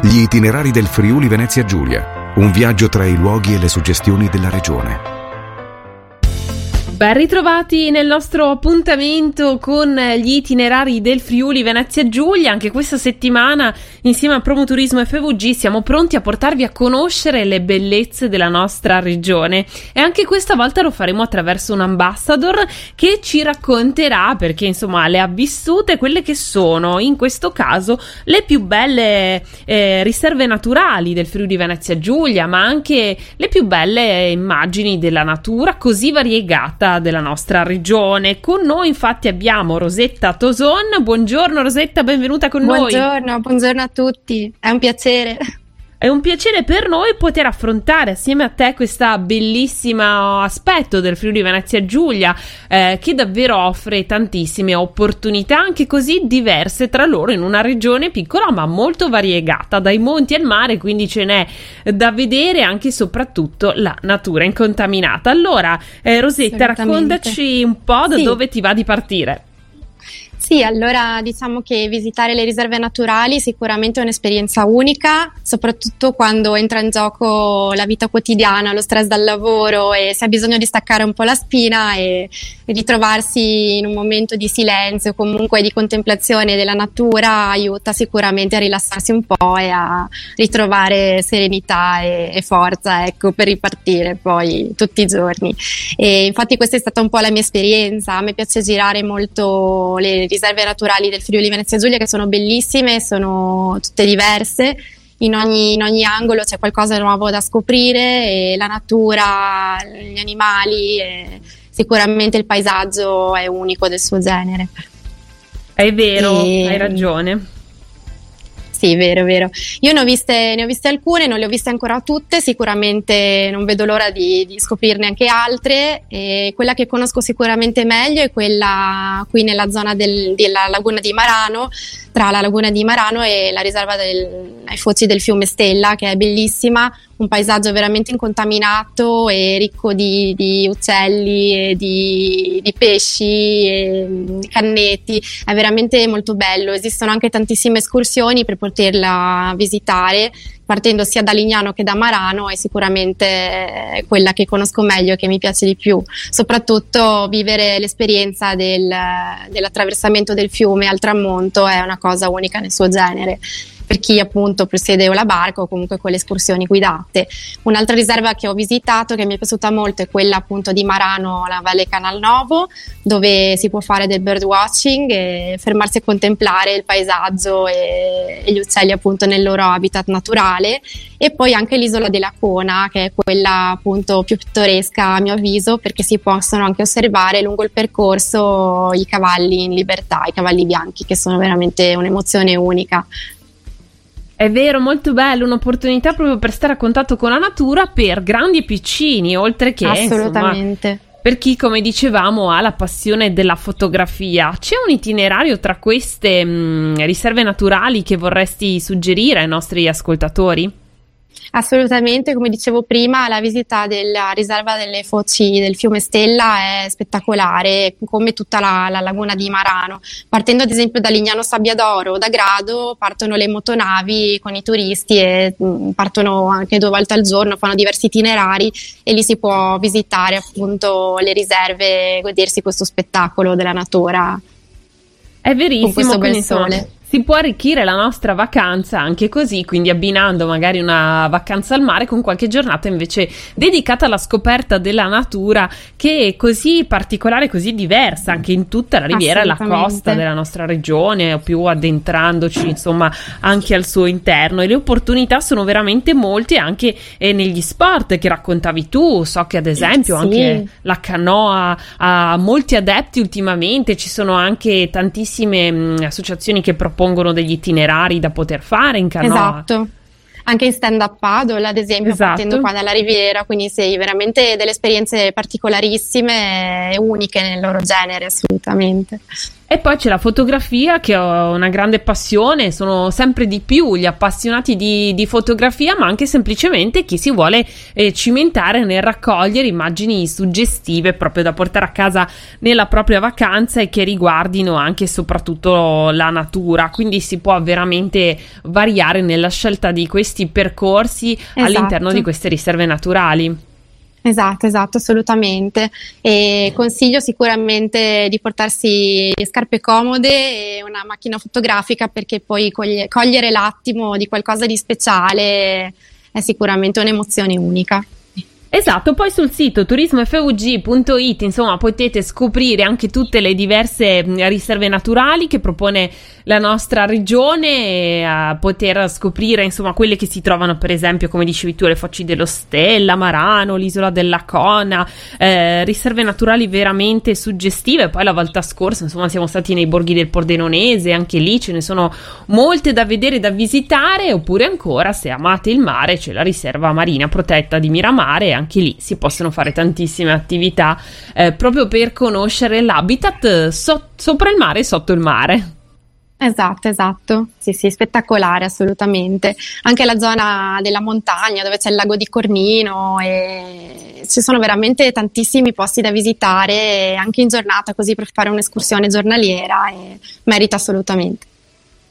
Gli itinerari del Friuli Venezia Giulia. Un viaggio tra i luoghi e le suggestioni della regione. Ben ritrovati nel nostro appuntamento con gli itinerari del Friuli Venezia Giulia. Anche questa settimana, insieme a Promoturismo FVG, siamo pronti a portarvi a conoscere le bellezze della nostra regione. E anche questa volta lo faremo attraverso un ambassador che ci racconterà, perché insomma le ha vissute, quelle che sono in questo caso le più belle eh, riserve naturali del Friuli Venezia Giulia, ma anche le più belle immagini della natura così variegata della nostra regione. Con noi infatti abbiamo Rosetta Toson. Buongiorno Rosetta, benvenuta con buongiorno, noi. Buongiorno, buongiorno a tutti, è un piacere. È un piacere per noi poter affrontare assieme a te questo bellissimo aspetto del Friuli Venezia Giulia eh, che davvero offre tantissime opportunità anche così diverse tra loro in una regione piccola ma molto variegata dai monti al mare quindi ce n'è da vedere anche e soprattutto la natura incontaminata. Allora eh, Rosetta raccontaci un po' da sì. dove ti va di partire. Sì, allora diciamo che visitare le riserve naturali sicuramente è un'esperienza unica, soprattutto quando entra in gioco la vita quotidiana, lo stress dal lavoro e si ha bisogno di staccare un po' la spina e ritrovarsi in un momento di silenzio, comunque di contemplazione della natura aiuta sicuramente a rilassarsi un po' e a ritrovare serenità e, e forza, ecco, per ripartire poi tutti i giorni. E infatti questa è stata un po' la mia esperienza, a me piace girare molto le riserve riserve naturali del Friuli Venezia Giulia che sono bellissime, sono tutte diverse. In ogni, in ogni, angolo c'è qualcosa di nuovo da scoprire la natura, gli animali, sicuramente il paesaggio è unico del suo genere. È vero, e... hai ragione. Sì, vero, vero. Io ne ho, viste, ne ho viste alcune, non le ho viste ancora tutte, sicuramente non vedo l'ora di, di scoprirne anche altre. E quella che conosco sicuramente meglio è quella qui nella zona del, della laguna di Marano, tra la laguna di Marano e la riserva del, ai foci del fiume Stella, che è bellissima, un paesaggio veramente incontaminato e ricco di, di uccelli, di, di, pesci, e cannetti, è veramente molto bello. Esistono anche tantissime escursioni per poterla visitare partendo sia da Lignano che da Marano è sicuramente quella che conosco meglio e che mi piace di più. Soprattutto vivere l'esperienza del, dell'attraversamento del fiume al tramonto è una cosa unica nel suo genere per chi appunto presiede o la barca o comunque con le escursioni guidate. Un'altra riserva che ho visitato che mi è piaciuta molto è quella appunto di Marano, la Valle Canal Novo, dove si può fare del birdwatching e fermarsi a contemplare il paesaggio e gli uccelli appunto nel loro habitat naturale e poi anche l'isola della Cona che è quella appunto più pittoresca a mio avviso perché si possono anche osservare lungo il percorso i cavalli in libertà, i cavalli bianchi che sono veramente un'emozione unica. È vero, molto bello, un'opportunità proprio per stare a contatto con la natura per grandi e piccini, oltre che Assolutamente. Insomma, per chi, come dicevamo, ha la passione della fotografia. C'è un itinerario tra queste mh, mm, riserve naturali che vorresti suggerire ai nostri ascoltatori? Assolutamente, come dicevo prima, la visita della riserva delle foci del fiume Stella è spettacolare, come tutta la, la laguna di Marano. Partendo ad esempio da Lignano Sabbiadoro o da Grado, partono le motonavi con i turisti e mh, mm, partono anche due volte al giorno, fanno diversi itinerari e lì si può visitare appunto le riserve e godersi questo spettacolo della natura. È verissimo, con questo bel sole si può arricchire la nostra vacanza anche così, quindi abbinando magari una vacanza al mare con qualche giornata invece dedicata alla scoperta della natura che è così particolare, così diversa anche in tutta la riviera e la costa della nostra regione, o più addentrandoci insomma anche al suo interno. E le opportunità sono veramente molte anche eh, negli sport che raccontavi tu, so che ad esempio sì. anche la canoa ha molti adepti ultimamente, ci sono anche tantissime mh, associazioni che propongono propongono degli itinerari da poter fare in canoa. Esatto. Anche in stand-up paddle, ad esempio, esatto. partendo qua dalla Riviera, quindi sei veramente delle esperienze particolarissime e uniche nel loro genere, assolutamente. E poi c'è la fotografia che ho una grande passione, sono sempre di più gli appassionati di, di fotografia, ma anche semplicemente chi si vuole eh, cimentare nel raccogliere immagini suggestive proprio da portare a casa nella propria vacanza e che riguardino anche e soprattutto la natura. Quindi si può veramente variare nella scelta di questi percorsi esatto. all'interno di queste riserve naturali. Esatto, esatto, assolutamente. E consiglio sicuramente di portarsi scarpe comode e una macchina fotografica perché poi coglie, cogliere l'attimo di qualcosa di speciale è sicuramente un'emozione unica. Esatto, poi sul sito turismofvg.it insomma potete scoprire anche tutte le diverse riserve naturali che propone la nostra regione a poter scoprire insomma quelle che si trovano per esempio come dicevi tu le Foci dello Stella, Marano, l'isola della Cona, eh, riserve naturali veramente suggestive. Poi la volta scorsa insomma siamo stati nei borghi del Pordenonese, anche lì ce ne sono molte da vedere e da visitare oppure ancora se amate il mare c'è la riserva marina protetta di Miramare anche lì si possono fare tantissime attività eh, proprio per conoscere l'habitat so- sopra il mare e sotto il mare. Esatto, esatto. Sì, sì, spettacolare assolutamente. Anche la zona della montagna dove c'è il lago di Cornino e ci sono veramente tantissimi posti da visitare anche in giornata così per fare un'escursione giornaliera e merita assolutamente.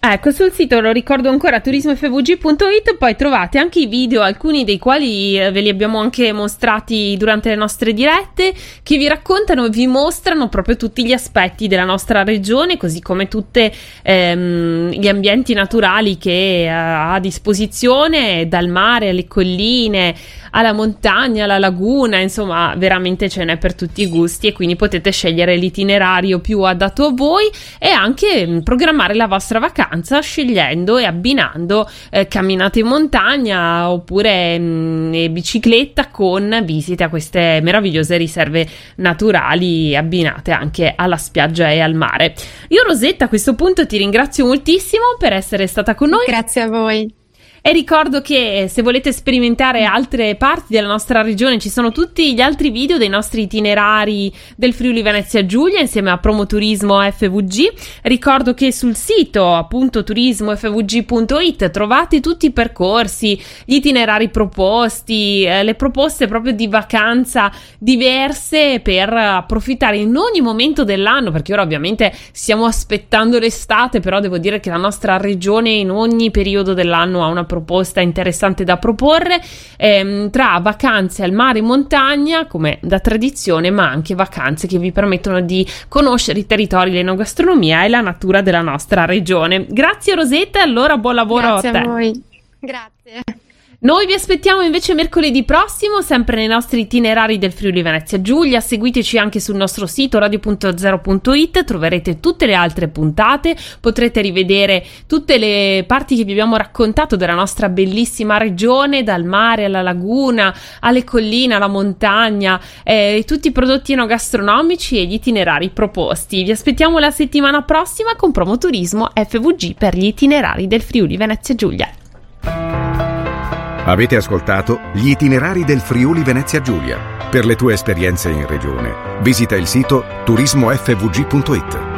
Ecco, sul sito lo ricordo ancora turismofvg.it, poi trovate anche i video, alcuni dei quali eh, ve li abbiamo anche mostrati durante le nostre dirette, che vi raccontano e vi mostrano proprio tutti gli aspetti della nostra regione, così come tutti ehm, gli ambienti naturali che eh, ha a disposizione, dal mare alle colline, alla montagna, alla laguna, insomma, veramente ce n'è per tutti i gusti e quindi potete scegliere l'itinerario più adatto a voi e anche mm, programmare la vostra vacanza scegliendo e abbinando eh, camminate in montagna oppure mh, mm, bicicletta con visite a queste meravigliose riserve naturali abbinate anche alla spiaggia e al mare. Io Rosetta a questo punto ti ringrazio moltissimo per essere stata con noi. Grazie a voi. E ricordo che se volete sperimentare altre parti della nostra regione ci sono tutti gli altri video dei nostri itinerari del Friuli Venezia Giulia insieme a Promoturismo FVG. Ricordo che sul sito appunto turismofvg.it trovate tutti i percorsi, gli itinerari proposti, eh, le proposte proprio di vacanza diverse per approfittare in ogni momento dell'anno perché ora ovviamente stiamo aspettando l'estate, però devo dire che la nostra regione in ogni periodo dell'anno ha una proposta proposta interessante da proporre ehm, tra vacanze al mare e montagna come da tradizione ma anche vacanze che vi permettono di conoscere i territori, l'enogastronomia e la natura della nostra regione. Grazie Rosetta, allora buon lavoro Grazie a te. A voi. Grazie. Noi vi aspettiamo invece mercoledì prossimo, sempre nei nostri itinerari del Friuli Venezia Giulia. Seguiteci anche sul nostro sito radio.0.it, troverete tutte le altre puntate, potrete rivedere tutte le parti che vi abbiamo raccontato della nostra bellissima regione, dal mare alla laguna, alle colline, alla montagna, eh, tutti i prodotti enogastronomici e gli itinerari proposti. Vi aspettiamo la settimana prossima con Promoturismo FVG per gli itinerari del Friuli Venezia Giulia. Avete ascoltato gli itinerari del Friuli Venezia Giulia. Per le tue esperienze in regione, visita il sito turismofvg.it.